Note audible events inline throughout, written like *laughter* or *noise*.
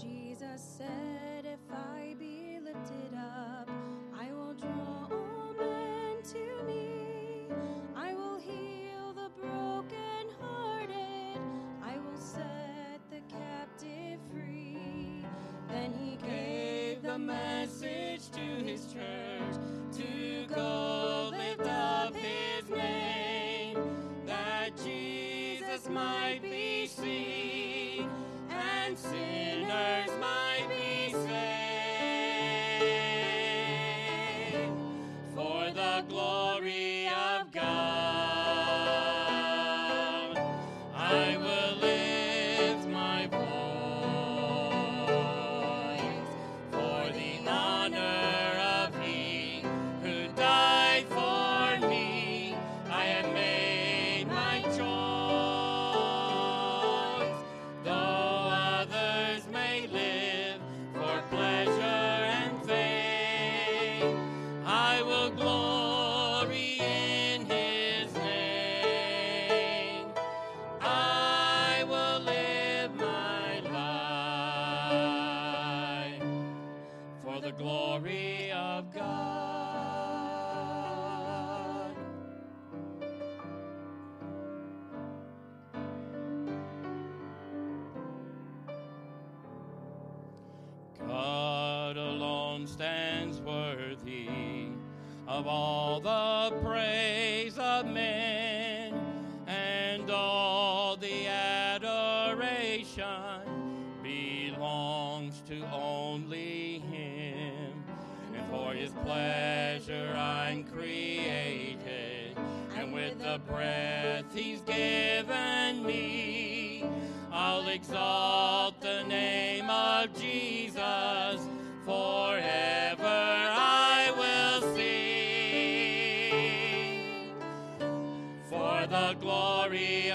Jesus said, If I be lifted up, I will draw all men to me. I will heal the brokenhearted. I will set the captive free. Then he gave the message to his church of all the praise of men and all the adoration belongs to only Him. And for His pleasure I'm created, and with the breath He's given me, I'll exalt the name of Jesus glory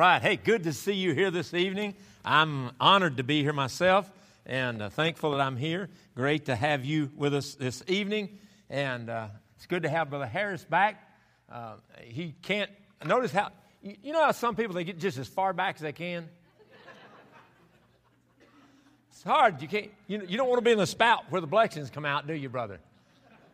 right. Hey, good to see you here this evening. I'm honored to be here myself and uh, thankful that I'm here. Great to have you with us this evening. And uh, it's good to have Brother Harris back. Uh, he can't, notice how, you, you know how some people, they get just as far back as they can? It's hard. You, can't, you, you don't want to be in the spout where the blessings come out, do you, brother?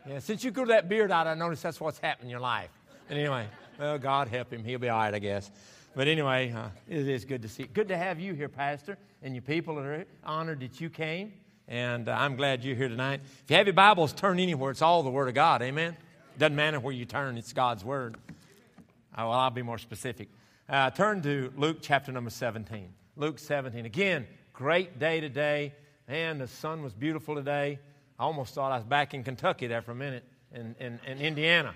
Yeah, since you grew that beard out, I noticed that's what's happened in your life. And anyway, well, God help him. He'll be all right, I guess. But anyway, uh, it is good to see. Good to have you here, Pastor, and your people are honored that you came. And uh, I'm glad you're here tonight. If you have your Bibles, turn anywhere. It's all the Word of God. Amen. Doesn't matter where you turn. It's God's Word. Uh, well, I'll be more specific. Uh, turn to Luke chapter number 17. Luke 17. Again, great day today. Man, the sun was beautiful today. I almost thought I was back in Kentucky there for a minute, in, in, in Indiana.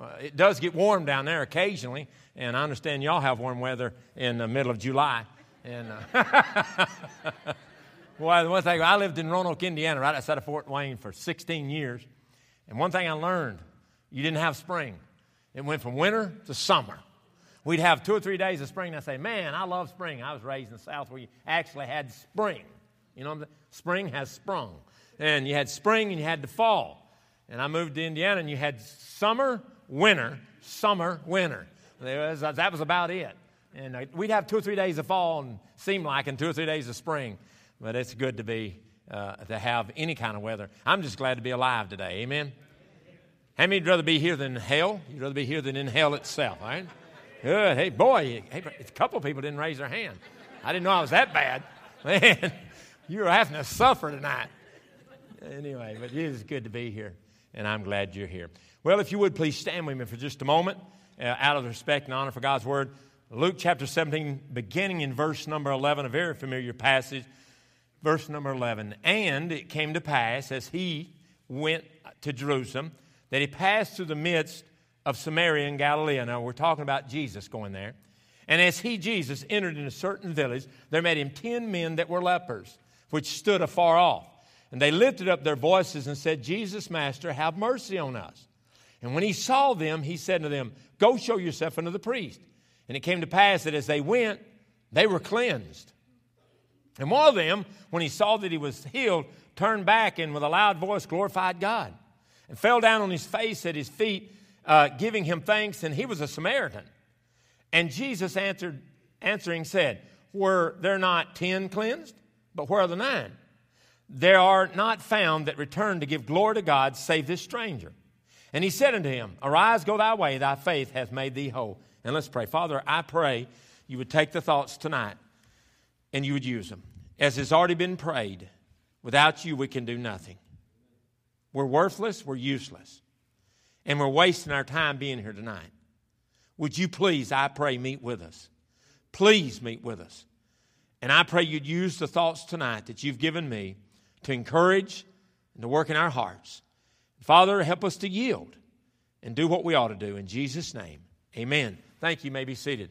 Uh, it does get warm down there occasionally, and I understand y'all have warm weather in the middle of July. And uh, *laughs* well, one thing I lived in Roanoke, Indiana, right outside of Fort Wayne for 16 years, and one thing I learned: you didn't have spring. It went from winter to summer. We'd have two or three days of spring, and I say, "Man, I love spring." I was raised in the South where you actually had spring. You know, spring has sprung, and you had spring and you had the fall. And I moved to Indiana, and you had summer, winter, summer, winter. Was, that was about it. And uh, we'd have two or three days of fall and seem like, and two or three days of spring. But it's good to be uh, to have any kind of weather. I'm just glad to be alive today. Amen. How many would rather be here than hell? You'd rather be here than in hell itself, right? Good. Hey, boy, hey, a couple people didn't raise their hand. I didn't know I was that bad. *laughs* Man, you're having to suffer tonight. Anyway, but it is good to be here, and I'm glad you're here. Well, if you would please stand with me for just a moment, uh, out of respect and honor for God's word. Luke chapter 17, beginning in verse number 11, a very familiar passage. Verse number 11. And it came to pass as he went to Jerusalem that he passed through the midst of Samaria and Galilee. Now, we're talking about Jesus going there. And as he, Jesus, entered in a certain village, there met him ten men that were lepers, which stood afar off. And they lifted up their voices and said, Jesus, Master, have mercy on us. And when he saw them, he said to them, Go show yourself unto the priest. And it came to pass that as they went, they were cleansed. And one of them, when he saw that he was healed, turned back and with a loud voice glorified God and fell down on his face at his feet, uh, giving him thanks. And he was a Samaritan. And Jesus answered, answering said, Were there not ten cleansed? But where are the nine? There are not found that return to give glory to God save this stranger. And he said unto him, Arise, go thy way, thy faith hath made thee whole. And let's pray. Father, I pray you would take the thoughts tonight and you would use them. As has already been prayed, without you we can do nothing. We're worthless, we're useless, and we're wasting our time being here tonight. Would you please, I pray, meet with us? Please meet with us. And I pray you'd use the thoughts tonight that you've given me to encourage and to work in our hearts. Father, help us to yield and do what we ought to do. In Jesus' name, amen. Thank you. you may be seated.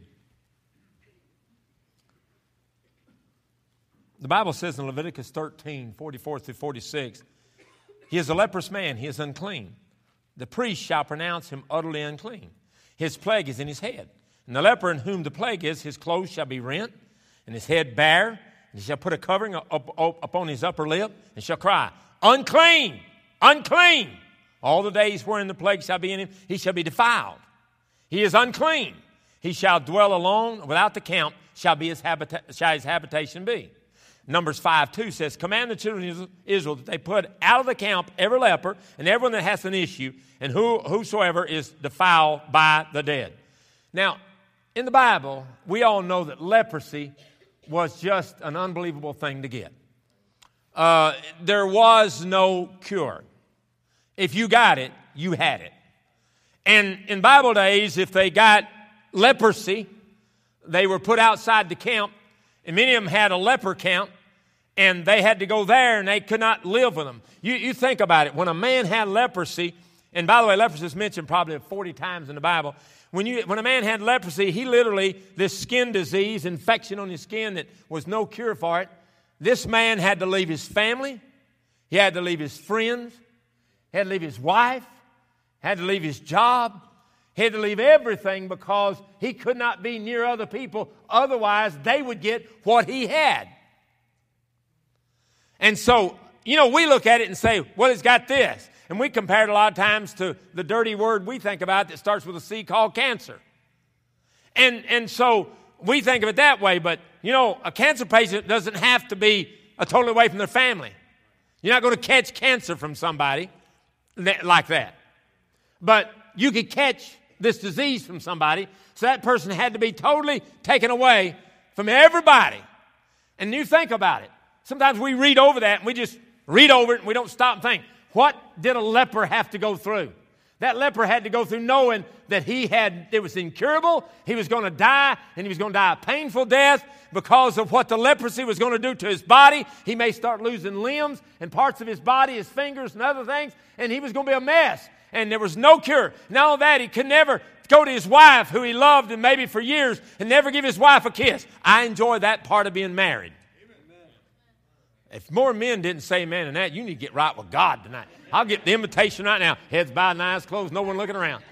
The Bible says in Leviticus 13 44 through 46, He is a leprous man, he is unclean. The priest shall pronounce him utterly unclean. His plague is in his head. And the leper in whom the plague is, his clothes shall be rent, and his head bare, and he shall put a covering up, up, upon his upper lip, and shall cry, Unclean! Unclean! All the days wherein the plague shall be in him, he shall be defiled. He is unclean. He shall dwell alone without the camp, shall, be his, habita- shall his habitation be. Numbers 5 2 says, Command the children of Israel that they put out of the camp every leper and everyone that has an issue, and who, whosoever is defiled by the dead. Now, in the Bible, we all know that leprosy was just an unbelievable thing to get. Uh, there was no cure. If you got it, you had it. And in Bible days, if they got leprosy, they were put outside the camp, and many of them had a leper camp, and they had to go there and they could not live with them. You, you think about it. When a man had leprosy, and by the way, leprosy is mentioned probably 40 times in the Bible. When, you, when a man had leprosy, he literally, this skin disease, infection on his skin that was no cure for it, this man had to leave his family, he had to leave his friends, had to leave his wife, had to leave his job, had to leave everything because he could not be near other people. Otherwise, they would get what he had. And so, you know, we look at it and say, well, it's got this. And we compare it a lot of times to the dirty word we think about that starts with a C called cancer. And, and so we think of it that way, but you know, a cancer patient doesn't have to be a totally away from their family. You're not going to catch cancer from somebody like that. But you could catch this disease from somebody, so that person had to be totally taken away from everybody. And you think about it. Sometimes we read over that and we just read over it and we don't stop and think, what did a leper have to go through? That leper had to go through knowing that he had, it was incurable, he was going to die, and he was going to die a painful death because of what the leprosy was going to do to his body. He may start losing limbs and parts of his body, his fingers and other things, and he was going to be a mess. And there was no cure. Not only that, he could never go to his wife, who he loved and maybe for years, and never give his wife a kiss. I enjoy that part of being married. If more men didn't say amen and that, you need to get right with God tonight. I'll get the invitation right now. Heads bowed and eyes closed, no one looking around.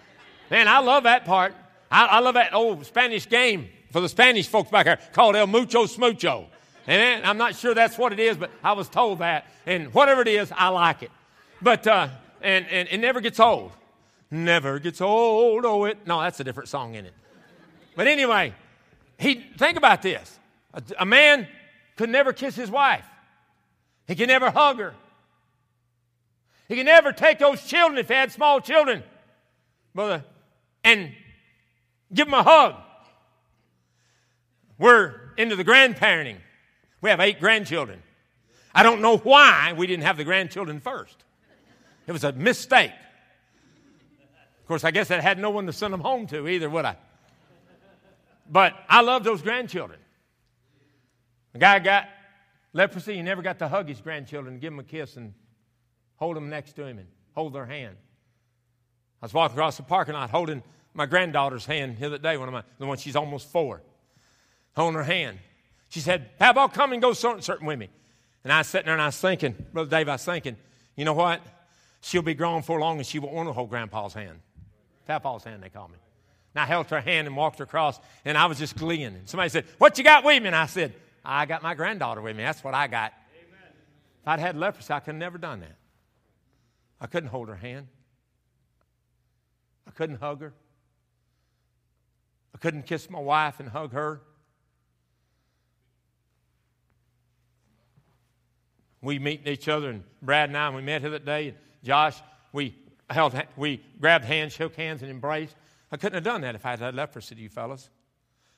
Man, I love that part. I, I love that old Spanish game for the Spanish folks back here called El Mucho Smucho. And I'm not sure that's what it is, but I was told that. And whatever it is, I like it. But, uh, and, and it never gets old. Never gets old, oh it. No, that's a different song in it. But anyway, he, think about this. A, a man could never kiss his wife. He could never hug her. He could never take those children if he had small children, brother, and give them a hug. We're into the grandparenting. We have eight grandchildren. I don't know why we didn't have the grandchildren first. It was a mistake. Of course, I guess I had no one to send them home to either, would I? But I love those grandchildren. The guy got leprosy, he never got to hug his grandchildren and give them a kiss and hold them next to him and hold their hand. I was walking across the parking lot holding my granddaughter's hand the other day, one of my, the one she's almost four, holding her hand. She said, Papa, come and go certain, certain with me. And I was sitting there and I was thinking, Brother Dave, I was thinking, you know what? She'll be grown for long and she won't want to hold Grandpa's hand. Papa's hand, they call me. And I held her hand and walked her across, and I was just gleeing. And somebody said, What you got with me? And I said, I got my granddaughter with me. That's what I got. Amen. If I'd had leprosy, I could have never done that. I couldn't hold her hand. I couldn't hug her. I couldn't kiss my wife and hug her. We meet each other, and Brad and I, we met here that day, and Josh, we held, we grabbed hands, shook hands, and embraced. I couldn't have done that if I had had leprosy, you fellas.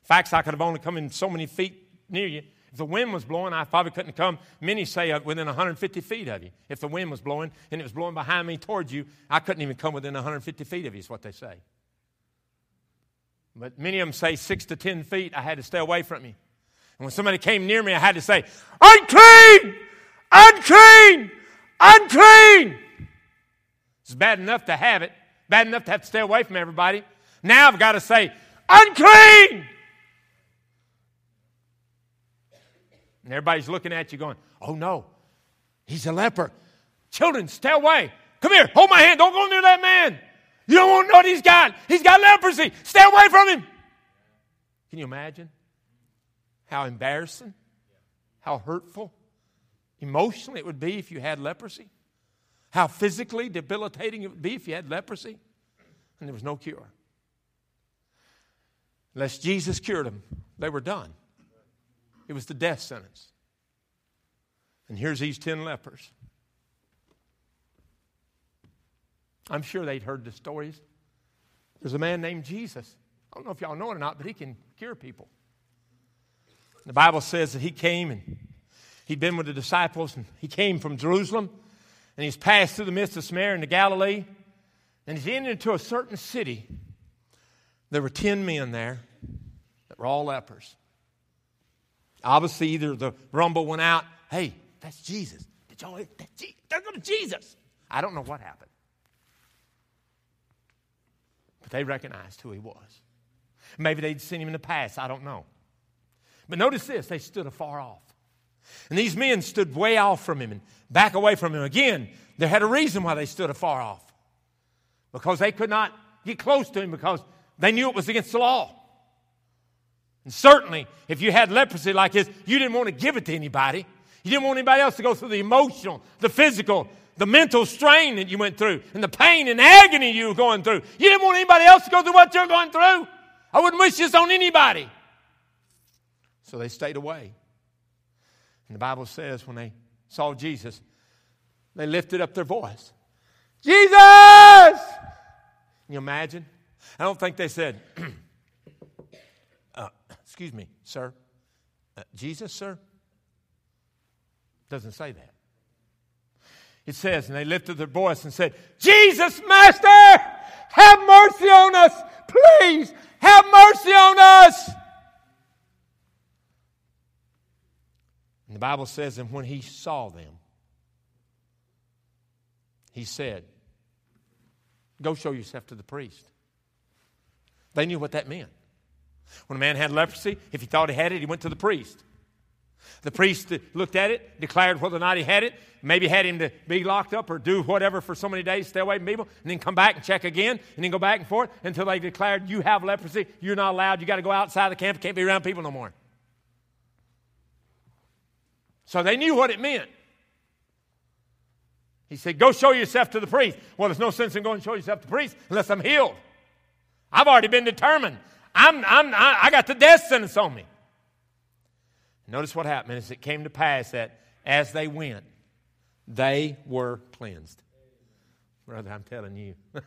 Facts, I could have only come in so many feet near you. If the wind was blowing, I probably couldn't come, many say, uh, within 150 feet of you. If the wind was blowing and it was blowing behind me towards you, I couldn't even come within 150 feet of you, is what they say. But many of them say six to 10 feet, I had to stay away from you. And when somebody came near me, I had to say, unclean, unclean, unclean. It's bad enough to have it, bad enough to have to stay away from everybody. Now I've got to say, unclean. And everybody's looking at you going, oh no, he's a leper. Children, stay away. Come here, hold my hand. Don't go near that man. You don't want to know what he's got. He's got leprosy. Stay away from him. Can you imagine how embarrassing, how hurtful, emotionally it would be if you had leprosy? how physically debilitating it would be if you had leprosy and there was no cure. Unless Jesus cured them, they were done. It was the death sentence. And here's these 10 lepers. I'm sure they'd heard the stories. There's a man named Jesus. I don't know if y'all know it or not, but he can cure people. The Bible says that he came and he'd been with the disciples and he came from Jerusalem and he's passed through the midst of Samaria into Galilee, and he's entered into a certain city. There were 10 men there that were all lepers. Obviously, either the rumble went out, hey, that's Jesus. Did y'all, that's Jesus. They're going to Jesus. I don't know what happened. But they recognized who he was. Maybe they'd seen him in the past. I don't know. But notice this they stood afar off. And these men stood way off from him and back away from him. Again, they had a reason why they stood afar off. Because they could not get close to him because they knew it was against the law. And certainly, if you had leprosy like this, you didn't want to give it to anybody. You didn't want anybody else to go through the emotional, the physical, the mental strain that you went through, and the pain and agony you were going through. You didn't want anybody else to go through what you're going through. I wouldn't wish this on anybody. So they stayed away. And the Bible says when they saw Jesus, they lifted up their voice. Jesus! Can you imagine? I don't think they said, *clears throat* excuse me, sir. Uh, Jesus, sir? Doesn't say that. It says, and they lifted their voice and said, Jesus, Master, have mercy on us. Please, have mercy on us. And the Bible says, and when he saw them, he said, Go show yourself to the priest. They knew what that meant. When a man had leprosy, if he thought he had it, he went to the priest. The priest looked at it, declared whether or not he had it, maybe had him to be locked up or do whatever for so many days, stay away from people, and then come back and check again, and then go back and forth until they declared you have leprosy, you're not allowed, you got to go outside the camp, can't be around people no more. So they knew what it meant. He said, Go show yourself to the priest. Well, there's no sense in going and show yourself to the priest unless I'm healed. I've already been determined. I'm, I'm, I got the death sentence on me. Notice what happened as it came to pass that as they went, they were cleansed. Brother, I'm telling you. *laughs*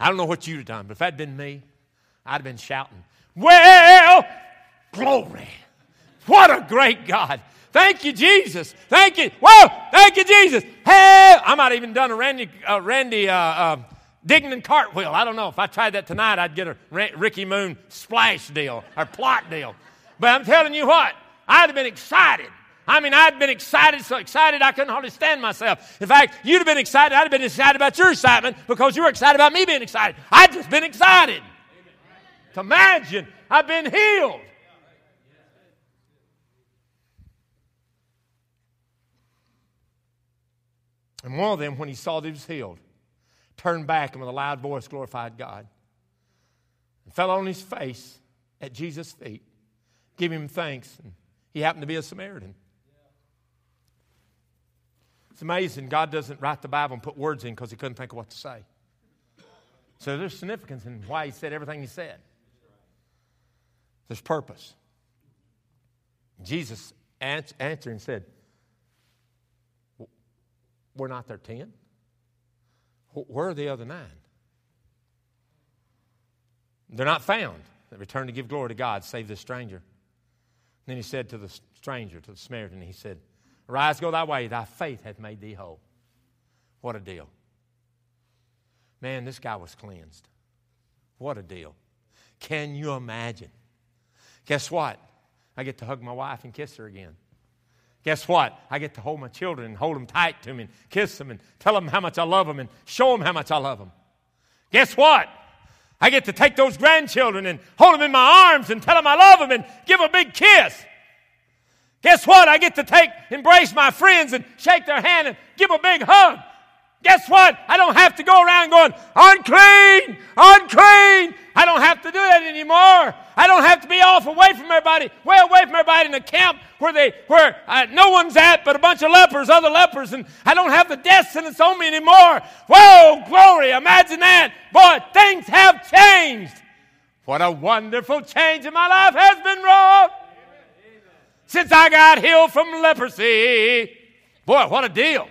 I don't know what you'd have done, but if that'd been me, I'd have been shouting, Well, glory. What a great God. Thank you, Jesus. Thank you. Whoa, thank you, Jesus. Hey, I might have even done a Randy, uh, Randy uh, uh, Dignan cartwheel. I don't know. If I tried that tonight, I'd get a Ricky Moon splash deal or plot deal. But I'm telling you what, I'd have been excited. I mean, I'd been excited, so excited I couldn't hardly stand myself. In fact, you'd have been excited. I'd have been excited about your excitement because you were excited about me being excited. I'd just been excited. To imagine I've been healed. And one of them, when he saw that he was healed, turned back and with a loud voice glorified God and fell on his face at Jesus' feet, giving him thanks. And he happened to be a Samaritan. It's amazing. God doesn't write the Bible and put words in because he couldn't think of what to say. So there's significance in why he said everything he said. There's purpose. Jesus answered and said, we're not there 10. Where are the other nine? They're not found. They returned to give glory to God, save this stranger. And then he said to the stranger, to the Samaritan, he said, Arise, go thy way, thy faith hath made thee whole. What a deal. Man, this guy was cleansed. What a deal. Can you imagine? Guess what? I get to hug my wife and kiss her again. Guess what? I get to hold my children and hold them tight to me and kiss them and tell them how much I love them and show them how much I love them. Guess what? I get to take those grandchildren and hold them in my arms and tell them I love them and give a big kiss. Guess what? I get to take, embrace my friends and shake their hand and give a big hug. Guess what? I don't have to go around going, unclean, unclean. I don't have to do that anymore. I don't have to be off away from everybody, way away from everybody in a camp where they where uh, no one's at but a bunch of lepers, other lepers, and I don't have the death sentence on me anymore. Whoa, glory! Imagine that. Boy, things have changed. What a wonderful change in my life has been wrought since I got healed from leprosy. Boy, what a deal.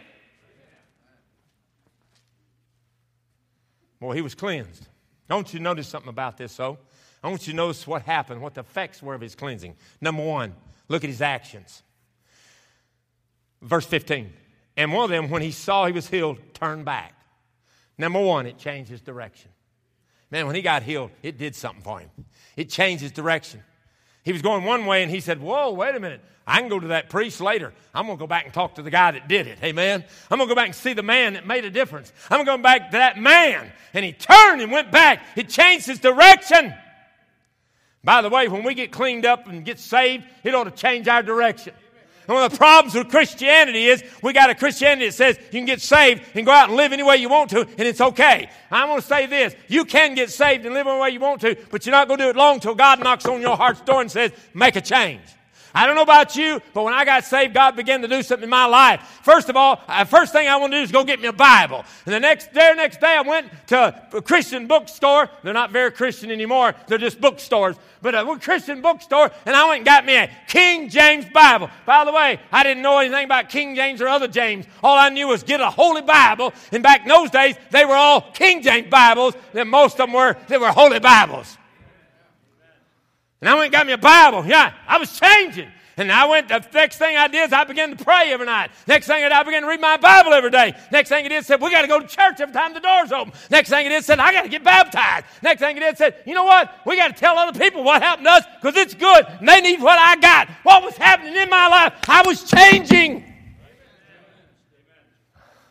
Boy, he was cleansed. Don't you notice something about this, though? I want you to notice what happened, what the effects were of his cleansing. Number one, look at his actions. Verse 15. And one of them, when he saw he was healed, turned back. Number one, it changed his direction. Man, when he got healed, it did something for him. It changed his direction. He was going one way and he said, Whoa, wait a minute. I can go to that priest later. I'm going to go back and talk to the guy that did it. Amen. I'm going to go back and see the man that made a difference. I'm going back to that man. And he turned and went back. He changed his direction. By the way, when we get cleaned up and get saved, it ought to change our direction. One of the problems with Christianity is we got a Christianity that says you can get saved and go out and live any way you want to, and it's okay. I'm going to say this. You can get saved and live any way you want to, but you're not going to do it long till God knocks on your heart's door and says, make a change. I don't know about you, but when I got saved, God began to do something in my life. First of all, the uh, first thing I want to do is go get me a Bible. And the next day, next day, I went to a Christian bookstore. They're not very Christian anymore. They're just bookstores. But a Christian bookstore, and I went and got me a King James Bible. By the way, I didn't know anything about King James or other James. All I knew was get a Holy Bible. And back in those days, they were all King James Bibles. And most of them were, they were Holy Bibles. And I went and got me a Bible. Yeah, I was changing. And I went, the next thing I did is I began to pray every night. Next thing I did, I began to read my Bible every day. Next thing I did said, we got to go to church every time the door's open. Next thing I did said, I got to get baptized. Next thing I did said, you know what? We got to tell other people what happened to us because it's good and they need what I got. What was happening in my life? I was changing.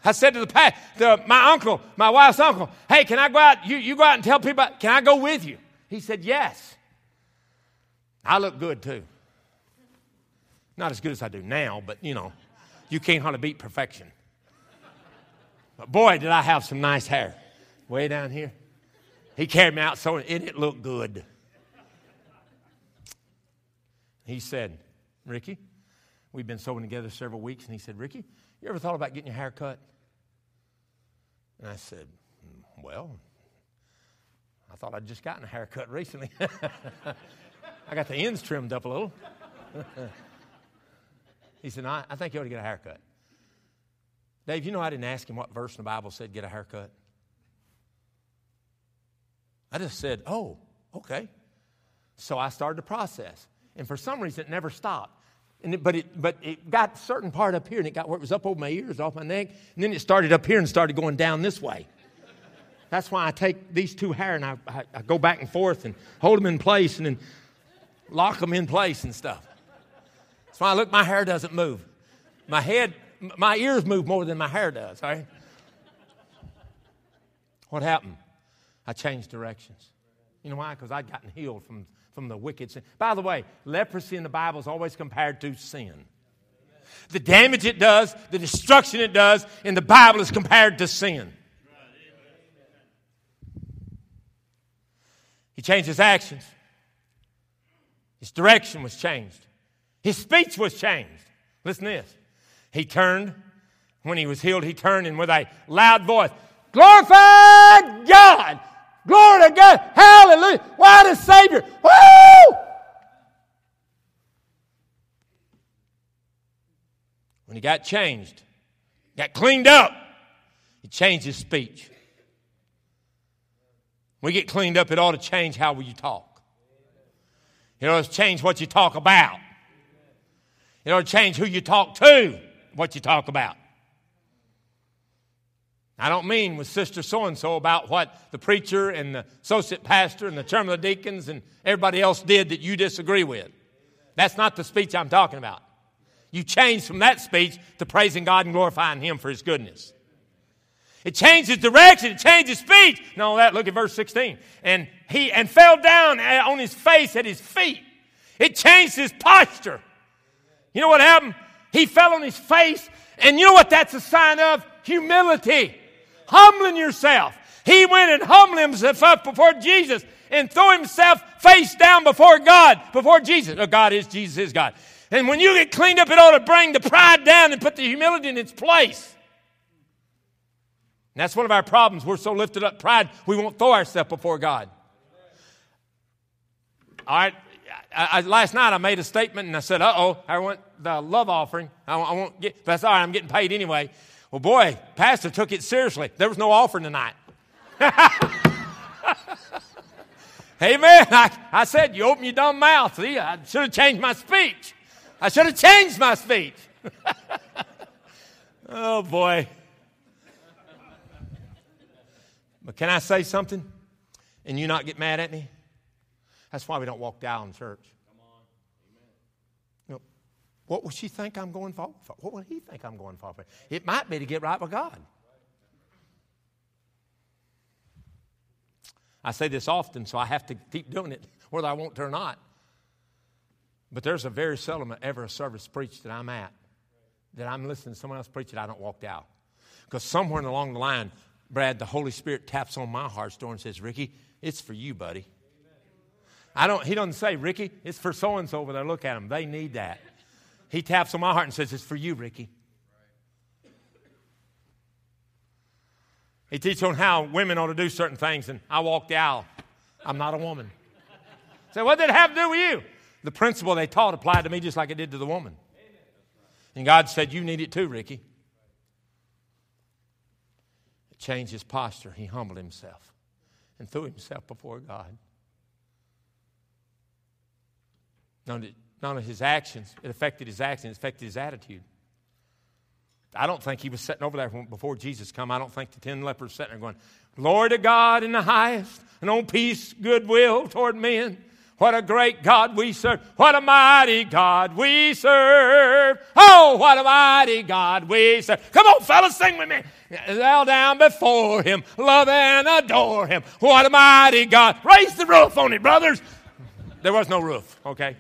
I said to the, pa- to my uncle, my wife's uncle, hey, can I go out? You, you go out and tell people, can I go with you? He said, yes. I look good too. Not as good as I do now, but you know, you can't hardly beat perfection. But boy, did I have some nice hair. Way down here. He carried me out so it, it looked good. He said, Ricky, we've been sewing together several weeks, and he said, Ricky, you ever thought about getting your hair cut? And I said, mm, Well, I thought I'd just gotten a haircut recently. *laughs* *laughs* I got the ends trimmed up a little. *laughs* he said, I, I think you ought to get a haircut. Dave, you know I didn't ask him what verse in the Bible said get a haircut? I just said, oh, okay. So I started the process. And for some reason, it never stopped. And it, but, it, but it got a certain part up here, and it got where it was up over my ears, off my neck, and then it started up here and started going down this way. That's why I take these two hair and I, I, I go back and forth and hold them in place and then lock them in place and stuff. That's why I look, my hair doesn't move. My head, my ears move more than my hair does, all right? What happened? I changed directions. You know why? Because I'd gotten healed from, from the wicked sin. By the way, leprosy in the Bible is always compared to sin. The damage it does, the destruction it does in the Bible is compared to sin. He changed his actions. His direction was changed. His speech was changed. Listen to this. He turned, when he was healed, he turned and with a loud voice, Glorify God! Glory to God! Hallelujah! Why a Savior! Woo! When he got changed, got cleaned up, he changed his speech. We get cleaned up, it ought to change how you talk. It ought to change what you talk about. It ought to change who you talk to, what you talk about. I don't mean with Sister so and so about what the preacher and the associate pastor and the chairman of the deacons and everybody else did that you disagree with. That's not the speech I'm talking about. You change from that speech to praising God and glorifying Him for His goodness. It changes direction, it changes speech. No, that look at verse 16. And he and fell down on his face at his feet. It changed his posture. You know what happened? He fell on his face, and you know what that's a sign of? Humility humbling yourself. He went and humbled himself up before Jesus and threw himself face down before God, before Jesus. Oh, God is Jesus is God. And when you get cleaned up, it ought to bring the pride down and put the humility in its place. And that's one of our problems. We're so lifted up pride, we won't throw ourselves before God. All right. I, I, last night I made a statement and I said, uh oh, I want the love offering. I, I won't get, that's all right, I'm getting paid anyway. Well, boy, Pastor took it seriously. There was no offering tonight. *laughs* Amen. I, I said, You open your dumb mouth. See, I should have changed my speech. I should have changed my speech. *laughs* oh, boy. But can I say something and you not get mad at me? That's why we don't walk down church. What will she think I'm going for? What will he think I'm going for? It might be to get right with God. I say this often, so I have to keep doing it, *laughs* whether I want to or not. But there's a very seldom ever a service preached that I'm at that I'm listening to someone else preach it, I don't walk out. Because somewhere along the line, Brad, the Holy Spirit taps on my heart's door and says, Ricky, it's for you, buddy. I don't, he doesn't say, Ricky, it's for so and so over there. Look at them. They need that. He taps on my heart and says, It's for you, Ricky. He teaches on how women ought to do certain things, and I walk the aisle. I'm not a woman. Say, so what did it have to do with you? The principle they taught applied to me just like it did to the woman. And God said, You need it too, Ricky. Changed his posture. He humbled himself and threw himself before God. Not only his actions, it affected his actions, it affected his attitude. I don't think he was sitting over there before Jesus come. I don't think the ten lepers sitting there going, Glory to God in the highest, and on peace, goodwill toward men. What a great God we serve. What a mighty God we serve. Oh, what a mighty God we serve. Come on, fellas, sing with me. Bow down before him, love and adore him. What a mighty God. Raise the roof on it, brothers. There was no roof, okay?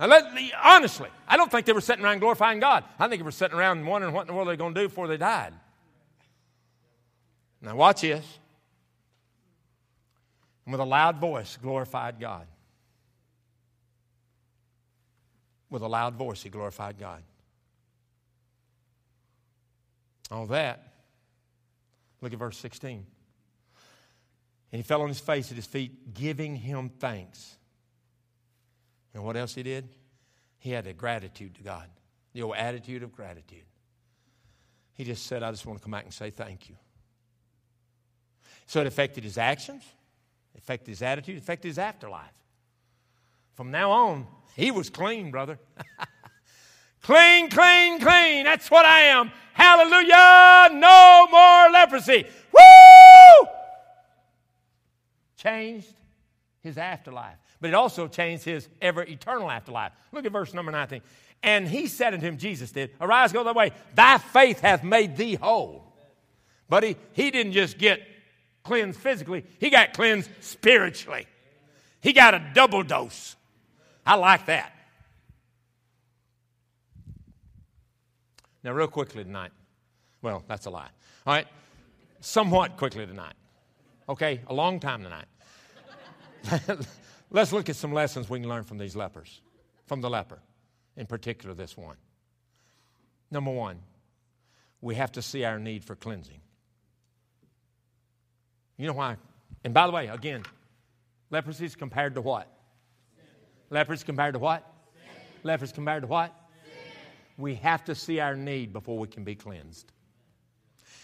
Let, honestly, I don't think they were sitting around glorifying God. I think they were sitting around wondering what in the world they're going to do before they died. Now, watch this. And with a loud voice, glorified God. With a loud voice, he glorified God. All that. Look at verse 16. And he fell on his face at his feet, giving him thanks. And what else he did? He had a gratitude to God, the old attitude of gratitude. He just said, I just want to come back and say thank you. So it affected his actions, it affected his attitude, affect his afterlife. From now on, he was clean, brother. *laughs* clean, clean, clean. That's what I am. Hallelujah. No more leprosy. Woo! Changed his afterlife but it also changed his ever eternal afterlife. Look at verse number 19. And he said unto him, Jesus did, Arise, go thy way. Thy faith hath made thee whole. But he, he didn't just get cleansed physically, he got cleansed spiritually. He got a double dose. I like that. Now, real quickly tonight. Well, that's a lie. All right. Somewhat quickly tonight. Okay? A long time tonight. *laughs* Let's look at some lessons we can learn from these lepers, from the leper, in particular this one. Number one, we have to see our need for cleansing. You know why? And by the way, again, leprosy is compared to what? Leprosy compared to what? Leprosy compared to what? We have to see our need before we can be cleansed.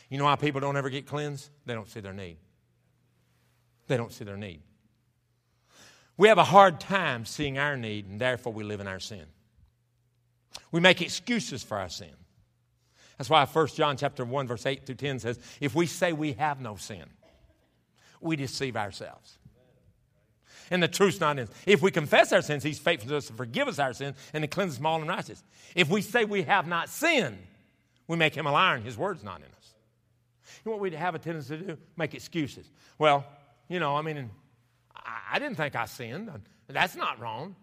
You know why people don't ever get cleansed? They don't see their need. They don't see their need. We have a hard time seeing our need, and therefore we live in our sin. We make excuses for our sin. That's why 1 John chapter 1, verse 8 through 10 says, if we say we have no sin, we deceive ourselves. And the truth's not in us. If we confess our sins, He's faithful to us to forgive us our sins and to cleanse us from all unrighteousness. If we say we have not sinned, we make Him a liar and His word's not in us. You know what we have a tendency to do? Make excuses. Well, you know, I mean, I, didn't think I sinned. That's not wrong.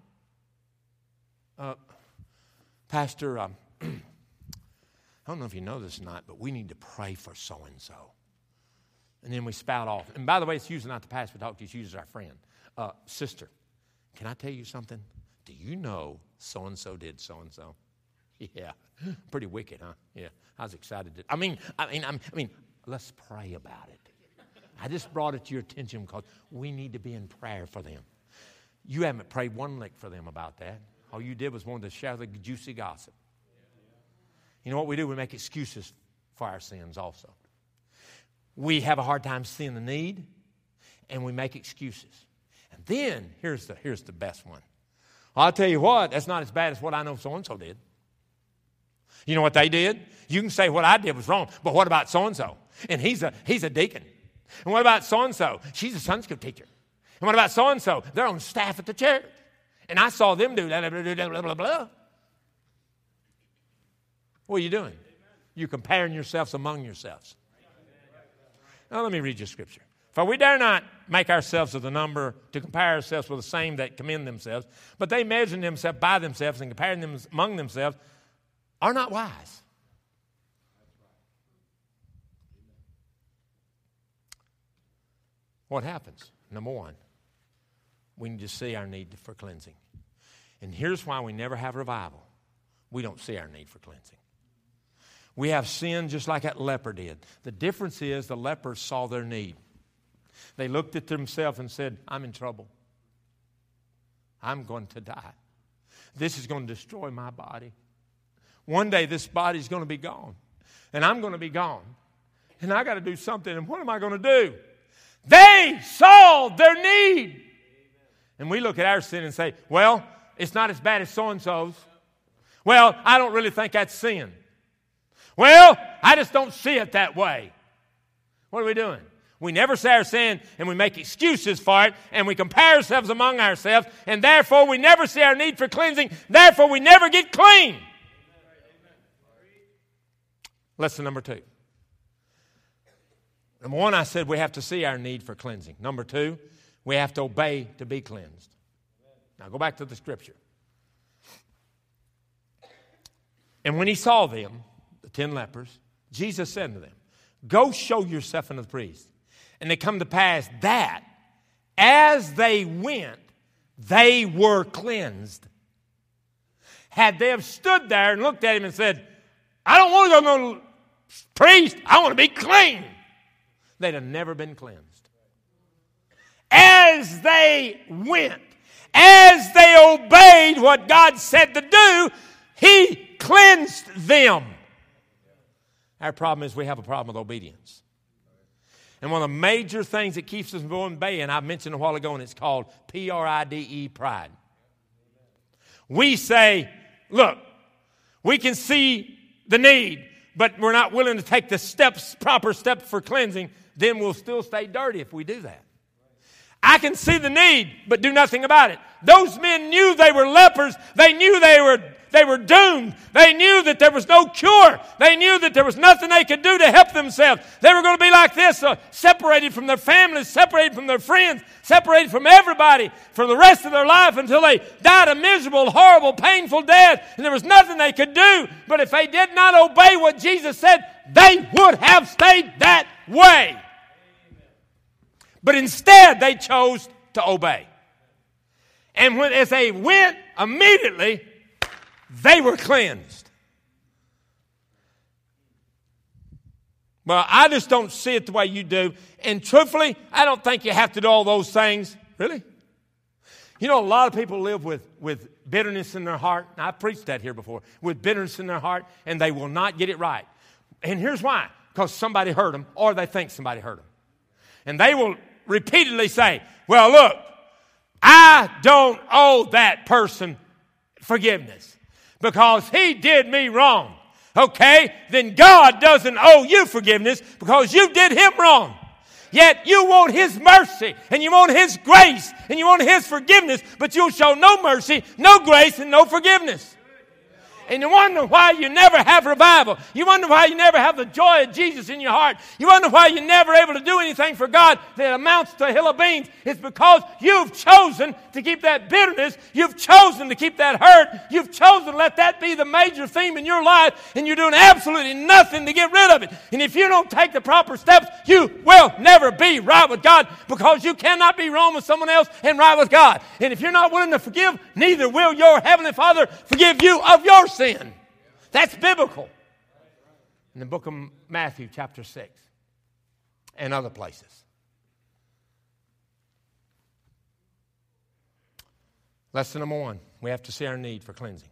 Uh, Pastor, um, *clears throat* I don't know if you know this or not, but we need to pray for so and so. And then we spout off. And by the way, it's usually not the pastor we talk to, it's usually our friend. Uh, sister, can I tell you something? Do you know so and so did so and so? Yeah, pretty wicked, huh? Yeah, I was excited. To, I mean, I mean, I mean, let's pray about it. I just brought it to your attention because we need to be in prayer for them. You haven't prayed one lick for them about that. All you did was wanted to share the juicy gossip. You know what we do? We make excuses for our sins also. We have a hard time seeing the need, and we make excuses. And then, here's the, here's the best one. I'll tell you what, that's not as bad as what I know so and so did. You know what they did? You can say what I did was wrong, but what about so and so? And he's a, he's a deacon. And what about so and so? She's a Sunday school teacher. And what about so and so? They're on staff at the church. And I saw them do blah, blah, blah, blah, blah. What are you doing? You're comparing yourselves among yourselves. Now, let me read you scripture. For we dare not make ourselves of the number to compare ourselves with the same that commend themselves, but they measure themselves by themselves and comparing them among themselves are not wise. What happens? Number one, we need to see our need for cleansing. And here's why we never have revival we don't see our need for cleansing. We have sin just like that leper did. The difference is the lepers saw their need. They looked at themselves and said, I'm in trouble. I'm going to die. This is going to destroy my body. One day this body is going to be gone, and I'm going to be gone. And I got to do something. And what am I going to do? They saw their need. And we look at our sin and say, well, it's not as bad as so and so's. Well, I don't really think that's sin. Well, I just don't see it that way. What are we doing? We never say our sin and we make excuses for it and we compare ourselves among ourselves and therefore we never see our need for cleansing. Therefore, we never get clean. Lesson number two. Number one, I said we have to see our need for cleansing. Number two, we have to obey to be cleansed. Now go back to the scripture. And when he saw them, the ten lepers, Jesus said to them, Go show yourself unto the priest. And it come to pass that as they went, they were cleansed. Had they have stood there and looked at him and said, I don't want to go to no priest, I want to be clean, they'd have never been cleansed. As they went, as they obeyed what God said to do, He cleansed them. Our problem is we have a problem with obedience. And one of the major things that keeps us from obeying, I mentioned a while ago, and it's called P R I D E, pride. We say, look, we can see the need, but we're not willing to take the steps, proper steps for cleansing, then we'll still stay dirty if we do that. I can see the need, but do nothing about it. Those men knew they were lepers. They knew they were they were doomed. They knew that there was no cure. They knew that there was nothing they could do to help themselves. They were going to be like this, uh, separated from their families, separated from their friends, separated from everybody for the rest of their life until they died a miserable, horrible, painful death. And there was nothing they could do. But if they did not obey what Jesus said, they would have stayed that way. But instead, they chose to obey. And when, as they went immediately, they were cleansed. Well, I just don't see it the way you do. And truthfully, I don't think you have to do all those things. Really? You know, a lot of people live with, with bitterness in their heart. I've preached that here before. With bitterness in their heart, and they will not get it right. And here's why because somebody hurt them, or they think somebody hurt them. And they will repeatedly say, Well, look, I don't owe that person forgiveness because he did me wrong. Okay, then God doesn't owe you forgiveness because you did him wrong. Yet you want his mercy and you want his grace and you want his forgiveness, but you'll show no mercy, no grace, and no forgiveness and you wonder why you never have revival. You wonder why you never have the joy of Jesus in your heart. You wonder why you're never able to do anything for God that amounts to a hill of beans. It's because you've chosen to keep that bitterness. You've chosen to keep that hurt. You've chosen to let that be the major theme in your life, and you're doing absolutely nothing to get rid of it. And if you don't take the proper steps, you will never be right with God because you cannot be wrong with someone else and right with God. And if you're not willing to forgive, neither will your Heavenly Father forgive you of your sin sin. That's biblical. In the book of Matthew, chapter 6, and other places. Lesson number one, we have to see our need for cleansing.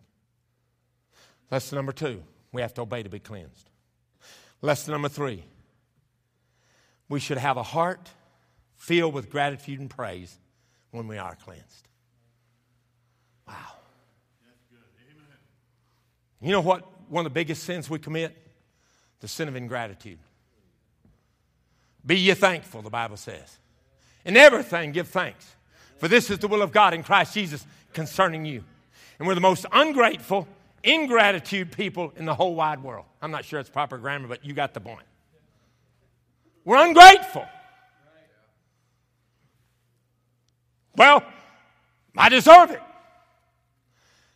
Lesson number two, we have to obey to be cleansed. Lesson number three, we should have a heart filled with gratitude and praise when we are cleansed. You know what? One of the biggest sins we commit? The sin of ingratitude. Be ye thankful, the Bible says. In everything, give thanks. For this is the will of God in Christ Jesus concerning you. And we're the most ungrateful, ingratitude people in the whole wide world. I'm not sure it's proper grammar, but you got the point. We're ungrateful. Well, I deserve it.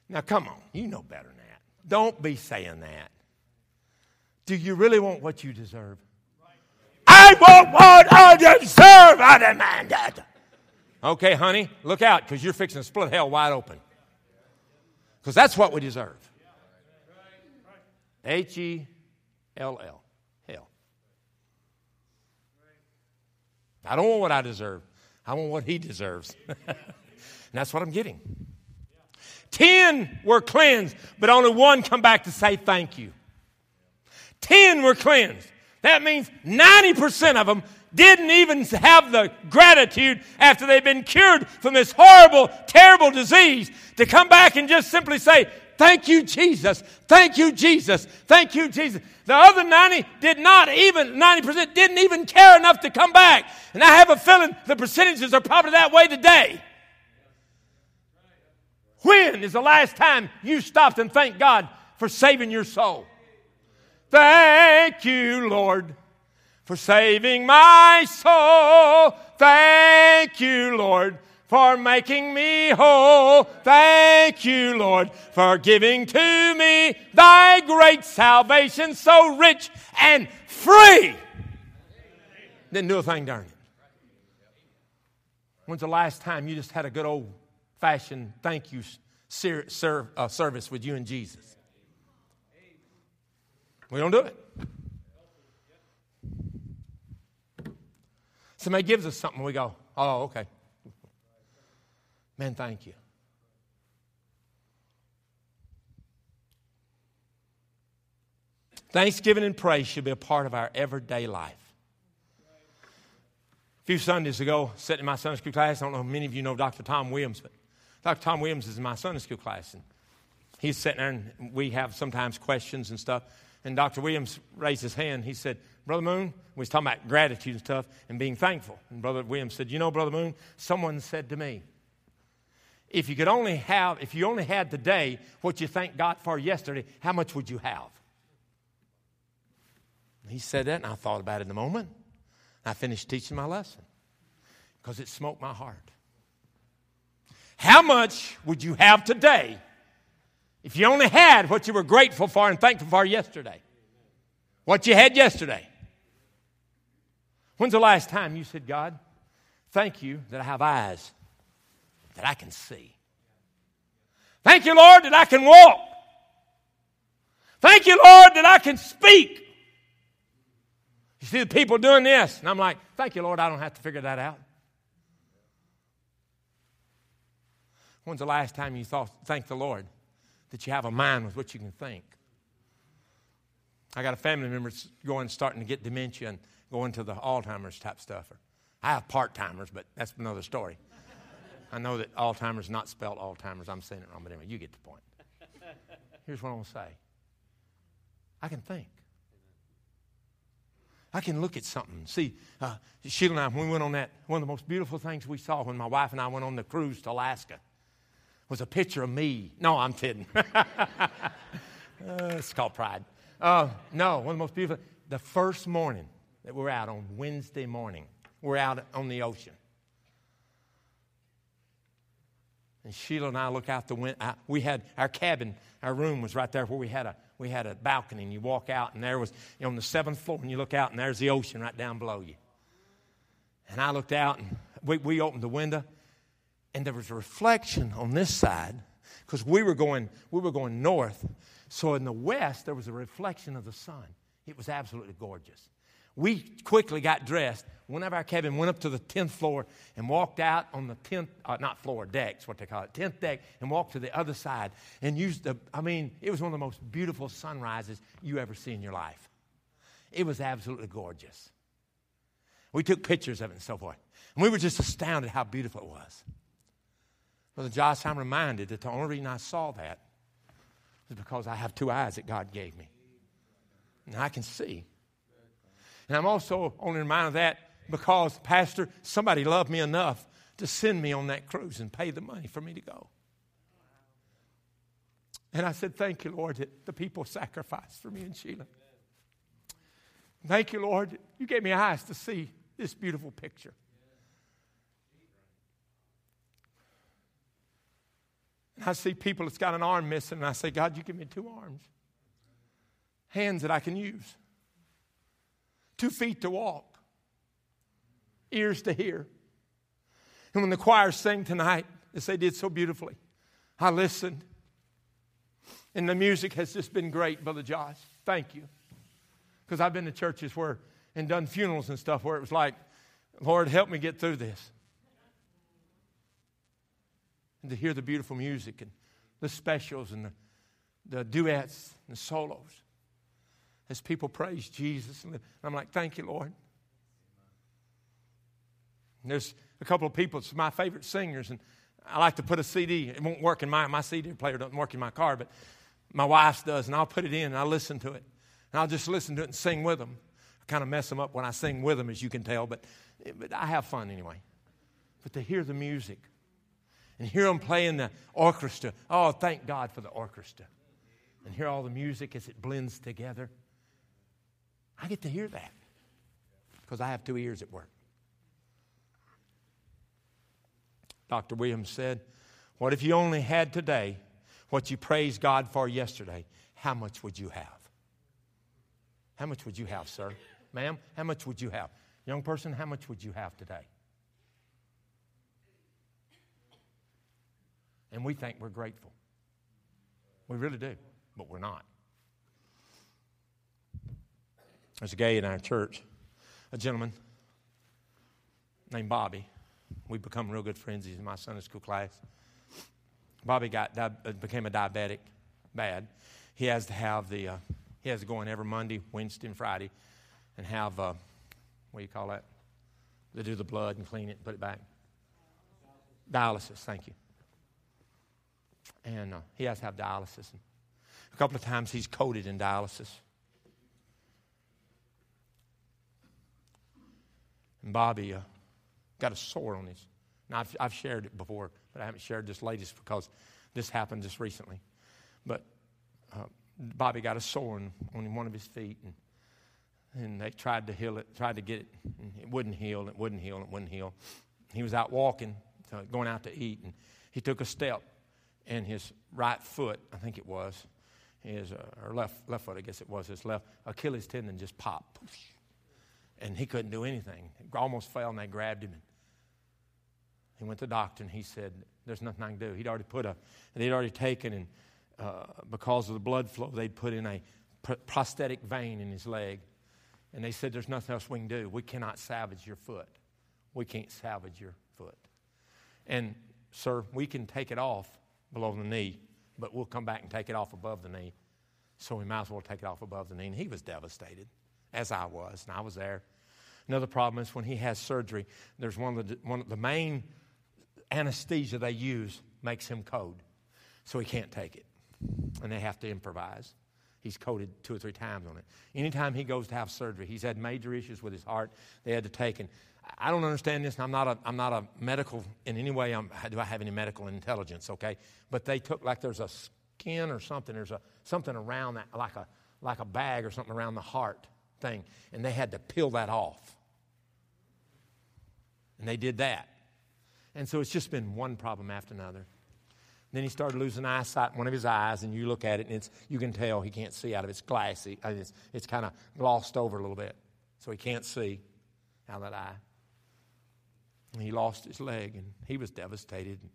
Now, come on, you know better don't be saying that. Do you really want what you deserve? I want what I deserve. I demand it. Okay, honey, look out because you're fixing to split hell wide open. Because that's what we deserve. H E L L. Hell. I don't want what I deserve. I want what he deserves. *laughs* and that's what I'm getting. Ten were cleansed, but only one come back to say thank you. Ten were cleansed. That means 90% of them didn't even have the gratitude after they'd been cured from this horrible, terrible disease to come back and just simply say, Thank you, Jesus. Thank you, Jesus. Thank you, Jesus. The other 90 did not even, 90% didn't even care enough to come back. And I have a feeling the percentages are probably that way today. When is the last time you stopped and thanked God for saving your soul? Thank you, Lord, for saving my soul. Thank you, Lord, for making me whole. Thank you, Lord, for giving to me thy great salvation so rich and free. Didn't do a thing, darn it. When's the last time you just had a good old fashioned thank you ser- uh, service with you and Jesus? We don't do it. Somebody gives us something, we go, oh, okay. Man, thank you. Thanksgiving and praise should be a part of our everyday life. A few Sundays ago, sitting in my Sunday school class, I don't know if many of you know Dr. Tom Williams, but Dr. Tom Williams is in my Sunday school class. And he's sitting there, and we have sometimes questions and stuff. And Dr. Williams raised his hand. He said, Brother Moon, we was talking about gratitude and stuff and being thankful. And Brother Williams said, You know, Brother Moon, someone said to me, if you could only have, if you only had today what you thanked God for yesterday, how much would you have? He said that, and I thought about it in a moment. I finished teaching my lesson because it smoked my heart. How much would you have today if you only had what you were grateful for and thankful for yesterday? What you had yesterday? When's the last time you said, God, thank you that I have eyes that I can see? Thank you, Lord, that I can walk. Thank you, Lord, that I can speak. You see the people doing this, and I'm like, thank you, Lord, I don't have to figure that out. When's the last time you thought, thank the Lord that you have a mind with which you can think? I got a family member going, starting to get dementia and going to the Alzheimer's type stuff. I have part timers, but that's another story. I know that Alzheimer's not spelled Alzheimer's. I'm saying it wrong, but anyway, you get the point. Here's what I'm going to say I can think. I can look at something. See, uh, Sheila and I, when we went on that, one of the most beautiful things we saw when my wife and I went on the cruise to Alaska was a picture of me. No, I'm kidding. *laughs* uh, it's called pride. Uh, no, one of the most beautiful. The first morning that we're out on Wednesday morning, we're out on the ocean. And Sheila and I look out the window. We had our cabin, our room was right there where we had a we had a balcony, and you walk out, and there was you know, on the seventh floor, and you look out, and there's the ocean right down below you. And I looked out, and we, we opened the window, and there was a reflection on this side because we were going we were going north. So in the west, there was a reflection of the sun. It was absolutely gorgeous. We quickly got dressed, went up our cabin, went up to the 10th floor, and walked out on the 10th, uh, not floor, decks, what they call it, 10th deck, and walked to the other side and used the, I mean, it was one of the most beautiful sunrises you ever see in your life. It was absolutely gorgeous. We took pictures of it and so forth. And we were just astounded how beautiful it was. Brother Josh, I'm reminded that the only reason I saw that is because I have two eyes that God gave me. And I can see. And I'm also only reminded of that because, Pastor, somebody loved me enough to send me on that cruise and pay the money for me to go. And I said, Thank you, Lord, that the people sacrificed for me and Sheila. Thank you, Lord, you gave me eyes to see this beautiful picture. And I see people that's got an arm missing, and I say, God, you give me two arms, hands that I can use two feet to walk, ears to hear. And when the choir sang tonight, as they did so beautifully, I listened. And the music has just been great, Brother Josh. Thank you. Because I've been to churches where, and done funerals and stuff where it was like, Lord, help me get through this. And to hear the beautiful music and the specials and the, the duets and the solos as people praise Jesus. And I'm like, thank you, Lord. There's a couple of people, it's my favorite singers, and I like to put a CD. It won't work in my, my CD player, doesn't work in my car, but my wife's does, and I'll put it in and I'll listen to it. And I'll just listen to it and sing with them. I kind of mess them up when I sing with them, as you can tell, but, but I have fun anyway. But to hear the music and hear them playing the orchestra, oh, thank God for the orchestra. And hear all the music as it blends together. I get to hear that because I have two ears at work. Dr. Williams said, What if you only had today what you praised God for yesterday? How much would you have? How much would you have, sir? Ma'am, how much would you have? Young person, how much would you have today? And we think we're grateful. We really do, but we're not. There's a guy in our church, a gentleman named Bobby. We've become real good friends. He's in my Sunday school class. Bobby got uh, became a diabetic, bad. He has to have the uh, he has to go in every Monday, Wednesday, and Friday, and have uh, what do you call that? They do the blood and clean it, and put it back. Dialysis. Thank you. And uh, he has to have dialysis. A couple of times he's coded in dialysis. And Bobby uh, got a sore on his. Now, I've, I've shared it before, but I haven't shared this latest because this happened just recently. But uh, Bobby got a sore on, on one of his feet, and, and they tried to heal it, tried to get it, it wouldn't heal, it wouldn't heal, it wouldn't heal. He was out walking, uh, going out to eat, and he took a step, and his right foot, I think it was, his uh, or left left foot, I guess it was his left Achilles tendon just popped, and he couldn't do anything. He almost fell, and they grabbed him and he went to the doctor and he said, There's nothing I can do. He'd already put a, they'd already taken, and uh, because of the blood flow, they'd put in a pr- prosthetic vein in his leg. And they said, There's nothing else we can do. We cannot salvage your foot. We can't salvage your foot. And, sir, we can take it off below the knee, but we'll come back and take it off above the knee. So we might as well take it off above the knee. And he was devastated, as I was, and I was there. Another problem is when he has surgery, there's one of the, one of the main anesthesia they use makes him code. So he can't take it. And they have to improvise. He's coded two or three times on it. Anytime he goes to have surgery, he's had major issues with his heart. They had to take and I don't understand this, and I'm not a, I'm not a medical in any way. I'm, do I have any medical intelligence? Okay, but they took like there's a skin or something. There's a something around that, like a like a bag or something around the heart thing, and they had to peel that off. And they did that. And so it's just been one problem after another. Then he started losing eyesight in one of his eyes, and you look at it, and it's, you can tell he can't see out of it. its glassy. I mean, It's, it's kind of glossed over a little bit, so he can't see out of that eye. And he lost his leg, and he was devastated. And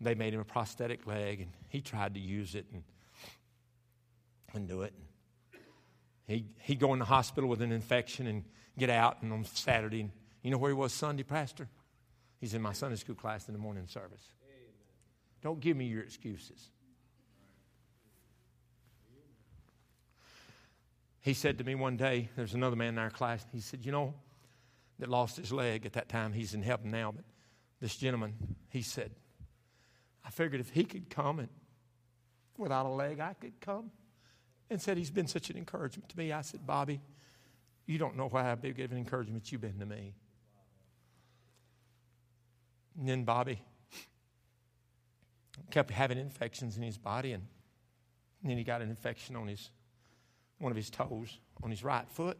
They made him a prosthetic leg, and he tried to use it and, and do it. He, he'd go in the hospital with an infection and get out, and on Saturday, and you know where he was Sunday, Pastor? He's in my Sunday school class in the morning service. Amen. Don't give me your excuses. He said to me one day, there's another man in our class, he said, You know, that lost his leg at that time. He's in heaven now, but this gentleman, he said, I figured if he could come and without a leg, I could come. And said, He's been such an encouragement to me. I said, Bobby, you don't know why how big of an encouragement you've been to me. And then Bobby kept having infections in his body, and, and then he got an infection on his one of his toes on his right foot.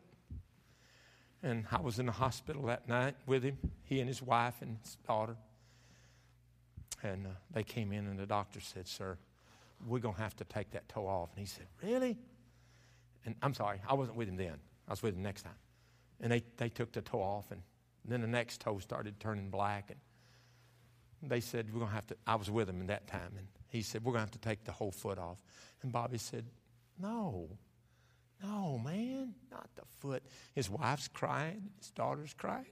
And I was in the hospital that night with him, he and his wife and his daughter. And uh, they came in, and the doctor said, Sir, we're going to have to take that toe off. And he said, Really? And I'm sorry, I wasn't with him then. I was with him next time. And they, they took the toe off, and then the next toe started turning black. And they said, We're going to have to. I was with him at that time, and he said, We're going to have to take the whole foot off. And Bobby said, No, no, man, not the foot. His wife's crying, his daughter's crying.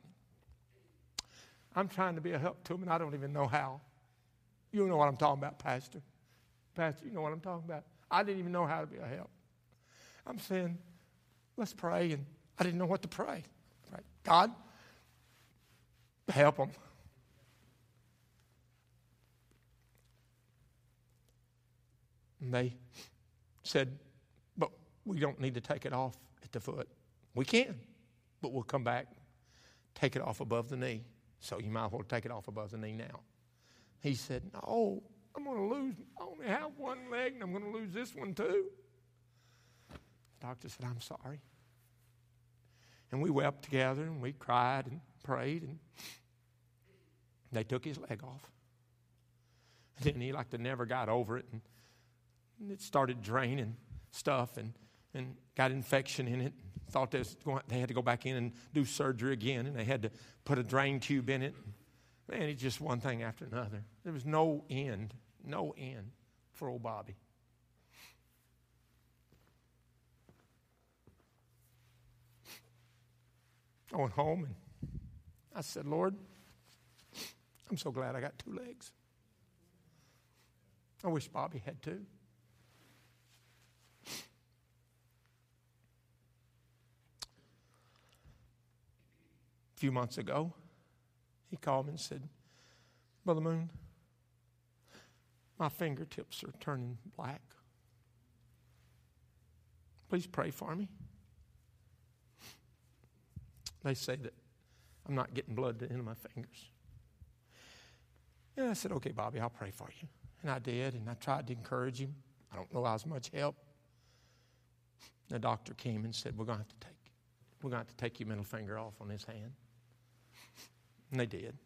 I'm trying to be a help to him, and I don't even know how. You know what I'm talking about, Pastor. Pastor, you know what I'm talking about. I didn't even know how to be a help. I'm saying, let's pray, and I didn't know what to pray. Right? God, help them. And they said, we don't need to take it off at the foot. We can, but we'll come back, take it off above the knee. So you might as well take it off above the knee now. He said, No, I'm going to lose. I only have one leg and I'm going to lose this one too. The doctor said, I'm sorry. And we wept together and we cried and prayed and they took his leg off. And then he like to never got over it and it started draining stuff and, and got infection in it. Thought they, going, they had to go back in and do surgery again and they had to put a drain tube in it. Man, it's just one thing after another. There was no end, no end for old Bobby. I went home and I said, Lord, I'm so glad I got two legs. I wish Bobby had two. A few months ago, he called me and said, Brother Moon, my fingertips are turning black. Please pray for me. They say that I'm not getting blood into my fingers. And I said, okay, Bobby, I'll pray for you. And I did, and I tried to encourage him. I don't know how much help. The doctor came and said, We're going to have to take we're going to have to take your middle finger off on his hand. And they did.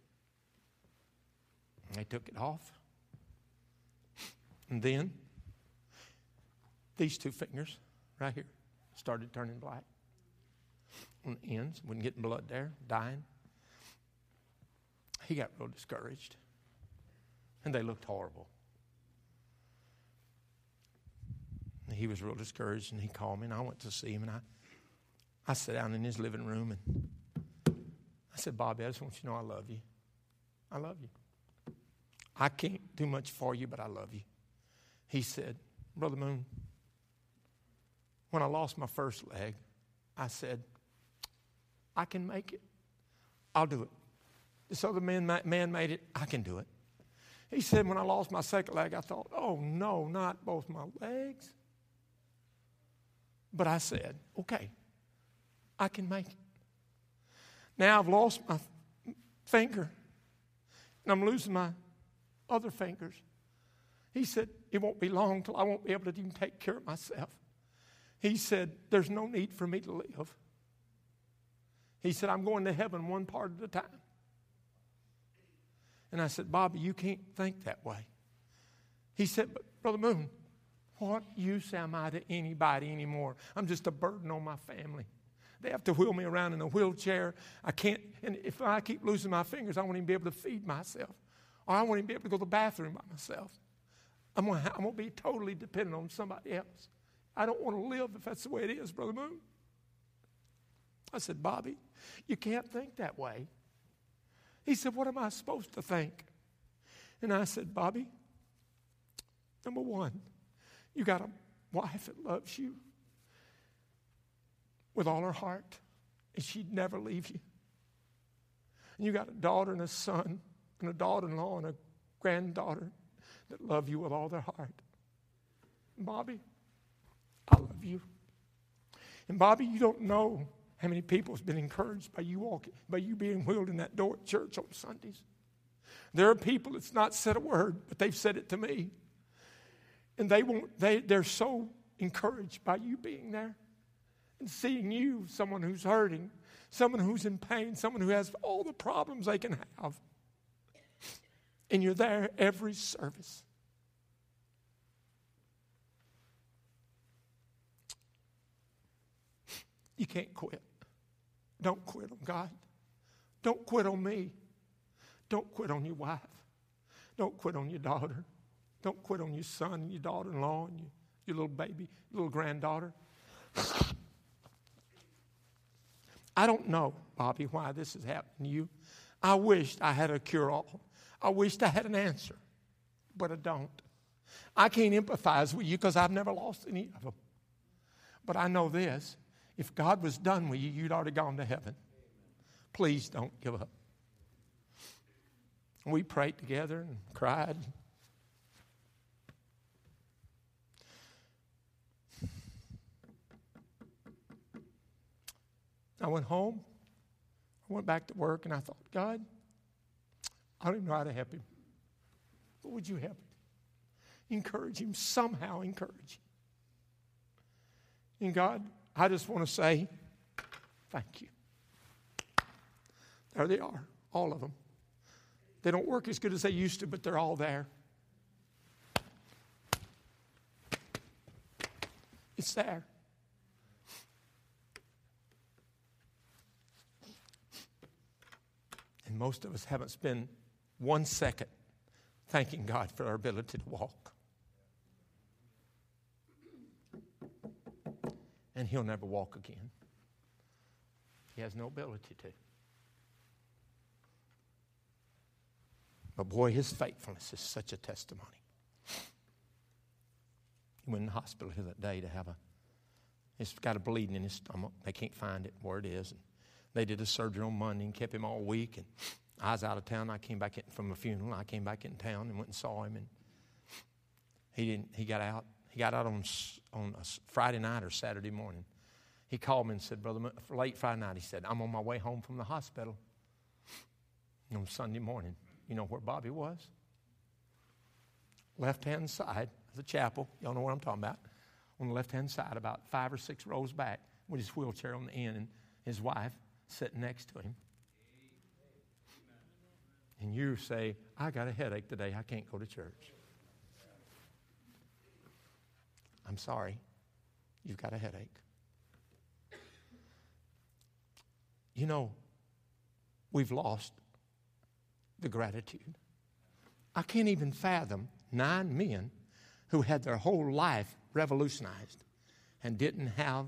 And they took it off. And then these two fingers right here started turning black on the ends, wasn't getting blood there, dying. He got real discouraged. And they looked horrible. And he was real discouraged and he called me and I went to see him and I, I sat down in his living room and said, Bobby, I just want you to know I love you. I love you. I can't do much for you, but I love you. He said, Brother Moon, when I lost my first leg, I said, I can make it. I'll do it. This other man, man made it. I can do it. He said, when I lost my second leg, I thought, oh no, not both my legs. But I said, okay, I can make it. Now I've lost my finger, and I'm losing my other fingers. He said, it won't be long till I won't be able to even take care of myself. He said, there's no need for me to live. He said, I'm going to heaven one part at a time. And I said, Bobby, you can't think that way. He said, But Brother Moon, what use am I to anybody anymore? I'm just a burden on my family. They have to wheel me around in a wheelchair. I can't, and if I keep losing my fingers, I won't even be able to feed myself. Or I won't even be able to go to the bathroom by myself. I'm going I'm to be totally dependent on somebody else. I don't want to live if that's the way it is, Brother Moon. I said, Bobby, you can't think that way. He said, What am I supposed to think? And I said, Bobby, number one, you got a wife that loves you with all her heart, and she'd never leave you. And you got a daughter and a son, and a daughter in law and a granddaughter that love you with all their heart. Bobby, I love you. And Bobby, you don't know how many people has been encouraged by you walking, by you being wheeled in that door at church on Sundays? There are people that's not said a word, but they've said it to me. And they won't, they, they're so encouraged by you being there and seeing you, someone who's hurting, someone who's in pain, someone who has all the problems they can have. And you're there every service. You can't quit. Don't quit on God. Don't quit on me. Don't quit on your wife. Don't quit on your daughter. Don't quit on your son and your daughter in law and your, your little baby, little granddaughter. I don't know, Bobby, why this has happened to you. I wished I had a cure all. I wished I had an answer, but I don't. I can't empathize with you because I've never lost any of them. But I know this if God was done with you, you'd already gone to heaven. Please don't give up. We prayed together and cried. I went home. I went back to work and I thought, God, I don't even know how to help him. But would you help him? Encourage him, somehow encourage him. And God, I just want to say thank you. There they are, all of them. They don't work as good as they used to, but they're all there. It's there. Most of us haven't spent one second thanking God for our ability to walk. And He'll never walk again. He has no ability to. But boy, his faithfulness is such a testimony. He went in the hospital that day to have a, he's got a bleeding in his stomach. They can't find it where it is. And they did a surgery on Monday and kept him all week. And I was out of town. I came back in from a funeral. I came back in town and went and saw him. And he didn't. He got out. He got out on on a Friday night or Saturday morning. He called me and said, "Brother, late Friday night." He said, "I'm on my way home from the hospital." on Sunday morning, you know where Bobby was? Left hand side of the chapel. Y'all know what I'm talking about. On the left hand side, about five or six rows back, with his wheelchair on the end, and his wife sitting next to him. And you say, I got a headache today. I can't go to church. I'm sorry. You've got a headache. You know, we've lost the gratitude. I can't even fathom nine men who had their whole life revolutionized and didn't have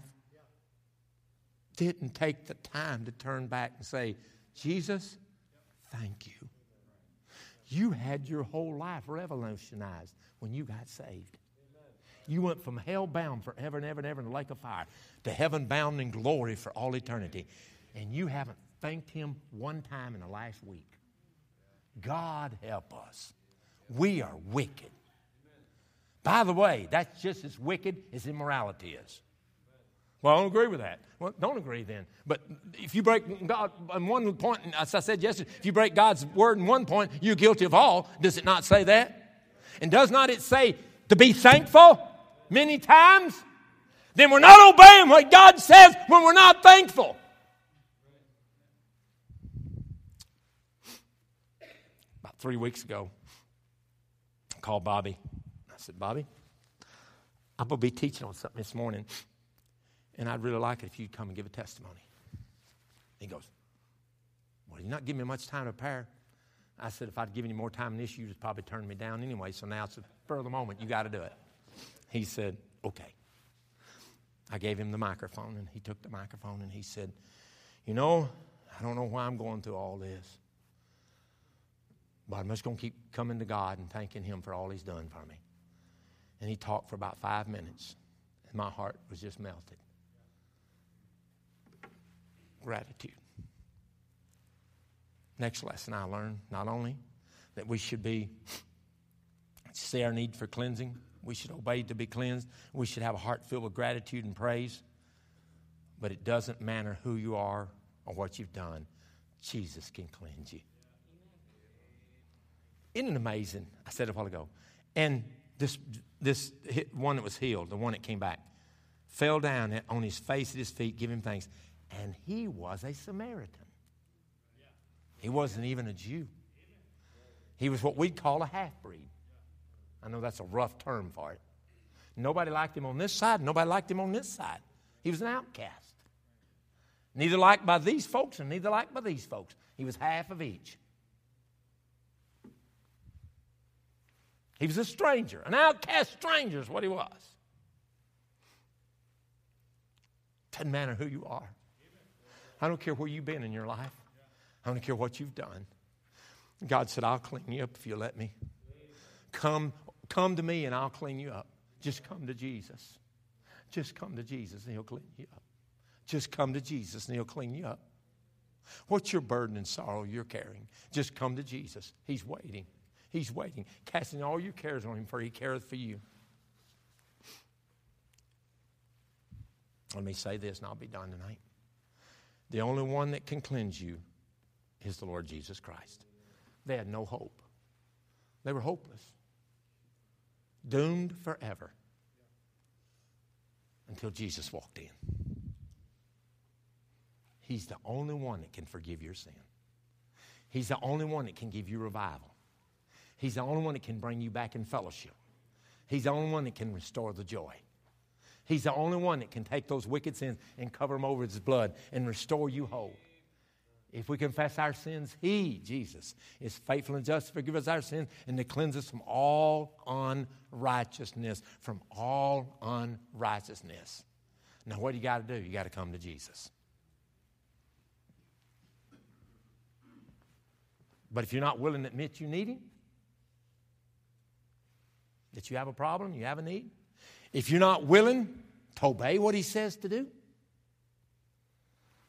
didn't take the time to turn back and say, Jesus, thank you. You had your whole life revolutionized when you got saved. You went from hell bound forever and ever and ever in the lake of fire to heaven bound in glory for all eternity. And you haven't thanked Him one time in the last week. God help us. We are wicked. By the way, that's just as wicked as immorality is. Well, I don't agree with that. Well, don't agree then. But if you break God on one point, as I said yesterday, if you break God's word in one point, you're guilty of all. Does it not say that? And does not it say to be thankful many times? Then we're not obeying what God says when we're not thankful. About three weeks ago, I called Bobby. I said, Bobby, I'm going to be teaching on something this morning. And I'd really like it if you'd come and give a testimony. He goes, Well, you're not giving me much time to prepare. I said, If I'd given you more time than this, you'd probably turn me down anyway. So now it's a further moment. You got to do it. He said, Okay. I gave him the microphone, and he took the microphone and he said, You know, I don't know why I'm going through all this, but I'm just going to keep coming to God and thanking Him for all He's done for me. And he talked for about five minutes, and my heart was just melted gratitude. Next lesson I learned not only that we should be see our need for cleansing, we should obey to be cleansed, we should have a heart filled with gratitude and praise, but it doesn't matter who you are or what you've done. Jesus can cleanse you. Isn't it amazing? I said a while ago. And this, this one that was healed, the one that came back, fell down on his face at his feet, giving thanks and he was a Samaritan. He wasn't even a Jew. He was what we'd call a half breed. I know that's a rough term for it. Nobody liked him on this side, nobody liked him on this side. He was an outcast. Neither liked by these folks and neither liked by these folks. He was half of each. He was a stranger, an outcast stranger is what he was. Doesn't matter who you are. I don't care where you've been in your life. I don't care what you've done. God said, I'll clean you up if you let me. Come, come to me and I'll clean you up. Just come to Jesus. Just come to Jesus and he'll clean you up. Just come to Jesus and he'll clean you up. What's your burden and sorrow you're carrying? Just come to Jesus. He's waiting. He's waiting, casting all your cares on him, for he careth for you. Let me say this, and I'll be done tonight. The only one that can cleanse you is the Lord Jesus Christ. They had no hope, they were hopeless, doomed forever until Jesus walked in. He's the only one that can forgive your sin. He's the only one that can give you revival. He's the only one that can bring you back in fellowship. He's the only one that can restore the joy. He's the only one that can take those wicked sins and cover them over with his blood and restore you whole. If we confess our sins, He, Jesus, is faithful and just to forgive us our sins and to cleanse us from all unrighteousness. From all unrighteousness. Now, what do you got to do? You got to come to Jesus. But if you're not willing to admit you need Him, that you have a problem, you have a need, if you're not willing to obey what He says to do,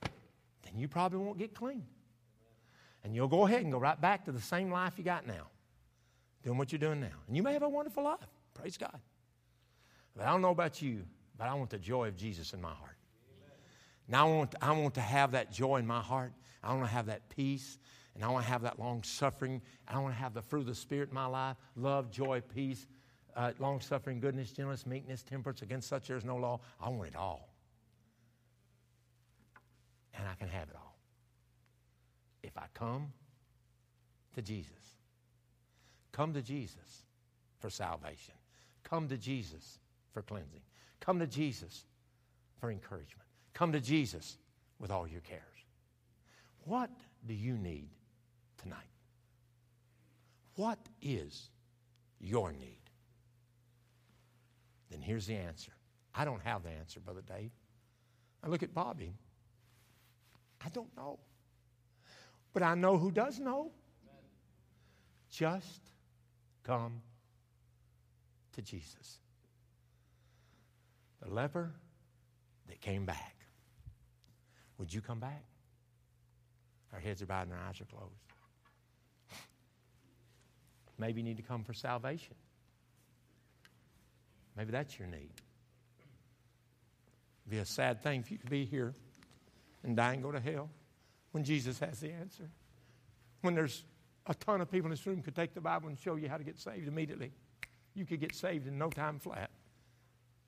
then you probably won't get clean. And you'll go ahead and go right back to the same life you got now, doing what you're doing now. And you may have a wonderful life. Praise God. But I don't know about you, but I want the joy of Jesus in my heart. Now I want, I want to have that joy in my heart. I want to have that peace. And I want to have that long suffering. I want to have the fruit of the Spirit in my life love, joy, peace, uh, long suffering, goodness, gentleness, meekness, temperance. Against such there is no law. I want it all. And I can have it all. If I come to Jesus, come to Jesus for salvation, come to Jesus for cleansing, come to Jesus for encouragement, come to Jesus with all your cares. What do you need tonight? What is your need? Then here's the answer. I don't have the answer, Brother Dave. I look at Bobby. I don't know. But I know who does know. Just come to Jesus. The leper that came back. Would you come back? Our heads are bowed and our eyes are closed. *laughs* Maybe you need to come for salvation. Maybe that's your need. It'd be a sad thing if you could be here and die and go to hell when Jesus has the answer. When there's a ton of people in this room could take the Bible and show you how to get saved immediately. You could get saved in no time flat.